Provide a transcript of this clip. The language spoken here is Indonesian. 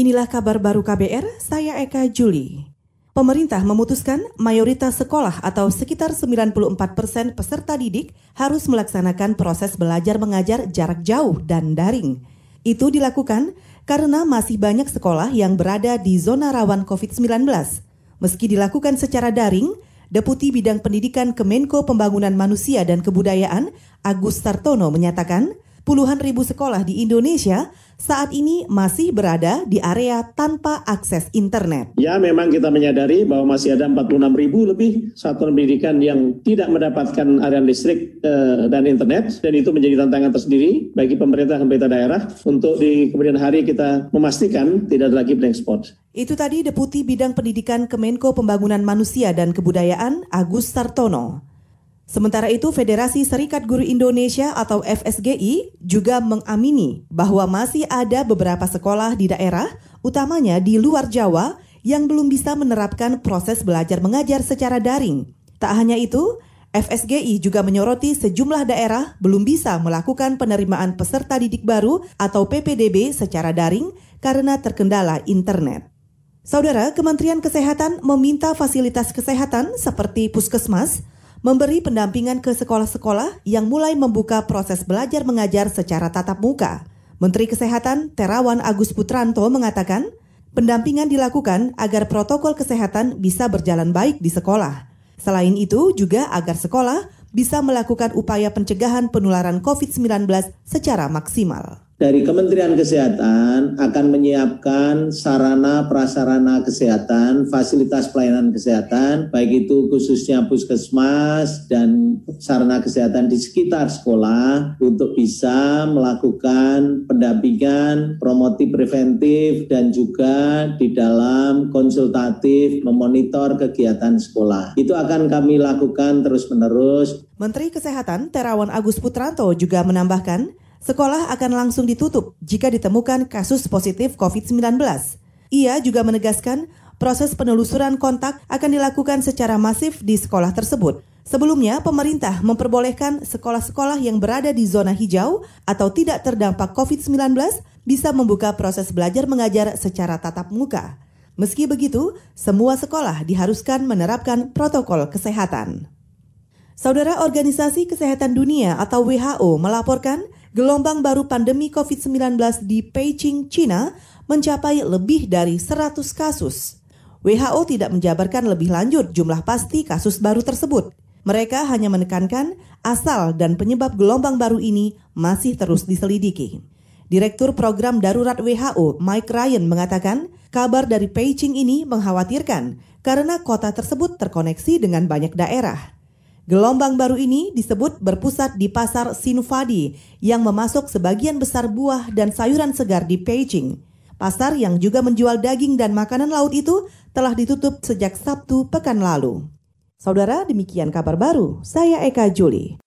Inilah kabar baru KBR, saya Eka Juli. Pemerintah memutuskan mayoritas sekolah atau sekitar 94 persen peserta didik harus melaksanakan proses belajar mengajar jarak jauh dan daring. Itu dilakukan karena masih banyak sekolah yang berada di zona rawan COVID-19. Meski dilakukan secara daring, Deputi Bidang Pendidikan Kemenko Pembangunan Manusia dan Kebudayaan, Agus Tartono menyatakan, puluhan ribu sekolah di Indonesia saat ini masih berada di area tanpa akses internet. Ya, memang kita menyadari bahwa masih ada 46 ribu lebih satuan pendidikan yang tidak mendapatkan area listrik eh, dan internet, dan itu menjadi tantangan tersendiri bagi pemerintah dan pemerintah daerah untuk di kemudian hari kita memastikan tidak ada lagi blank spot. Itu tadi Deputi Bidang Pendidikan Kemenko Pembangunan Manusia dan Kebudayaan Agus Sartono. Sementara itu, Federasi Serikat Guru Indonesia atau FSGI juga mengamini bahwa masih ada beberapa sekolah di daerah, utamanya di luar Jawa, yang belum bisa menerapkan proses belajar mengajar secara daring. Tak hanya itu, FSGI juga menyoroti sejumlah daerah belum bisa melakukan penerimaan peserta didik baru atau PPDB secara daring karena terkendala internet. Saudara, Kementerian Kesehatan meminta fasilitas kesehatan seperti puskesmas, memberi pendampingan ke sekolah-sekolah yang mulai membuka proses belajar mengajar secara tatap muka. Menteri Kesehatan Terawan Agus Putranto mengatakan, pendampingan dilakukan agar protokol kesehatan bisa berjalan baik di sekolah. Selain itu, juga agar sekolah bisa melakukan upaya pencegahan penularan COVID-19 secara maksimal dari Kementerian Kesehatan akan menyiapkan sarana prasarana kesehatan, fasilitas pelayanan kesehatan, baik itu khususnya puskesmas dan sarana kesehatan di sekitar sekolah untuk bisa melakukan pendampingan, promotif preventif dan juga di dalam konsultatif memonitor kegiatan sekolah. Itu akan kami lakukan terus-menerus. Menteri Kesehatan Terawan Agus Putranto juga menambahkan, sekolah akan langsung ditutup jika ditemukan kasus positif COVID-19. Ia juga menegaskan proses penelusuran kontak akan dilakukan secara masif di sekolah tersebut. Sebelumnya, pemerintah memperbolehkan sekolah-sekolah yang berada di zona hijau atau tidak terdampak COVID-19 bisa membuka proses belajar mengajar secara tatap muka. Meski begitu, semua sekolah diharuskan menerapkan protokol kesehatan. Saudara Organisasi Kesehatan Dunia atau WHO melaporkan gelombang baru pandemi COVID-19 di Beijing, China mencapai lebih dari 100 kasus. WHO tidak menjabarkan lebih lanjut jumlah pasti kasus baru tersebut. Mereka hanya menekankan asal dan penyebab gelombang baru ini masih terus diselidiki. Direktur Program Darurat WHO, Mike Ryan, mengatakan kabar dari Beijing ini mengkhawatirkan karena kota tersebut terkoneksi dengan banyak daerah. Gelombang baru ini disebut berpusat di pasar Sinufadi yang memasok sebagian besar buah dan sayuran segar di Beijing. Pasar yang juga menjual daging dan makanan laut itu telah ditutup sejak Sabtu pekan lalu. Saudara, demikian kabar baru. Saya Eka Juli.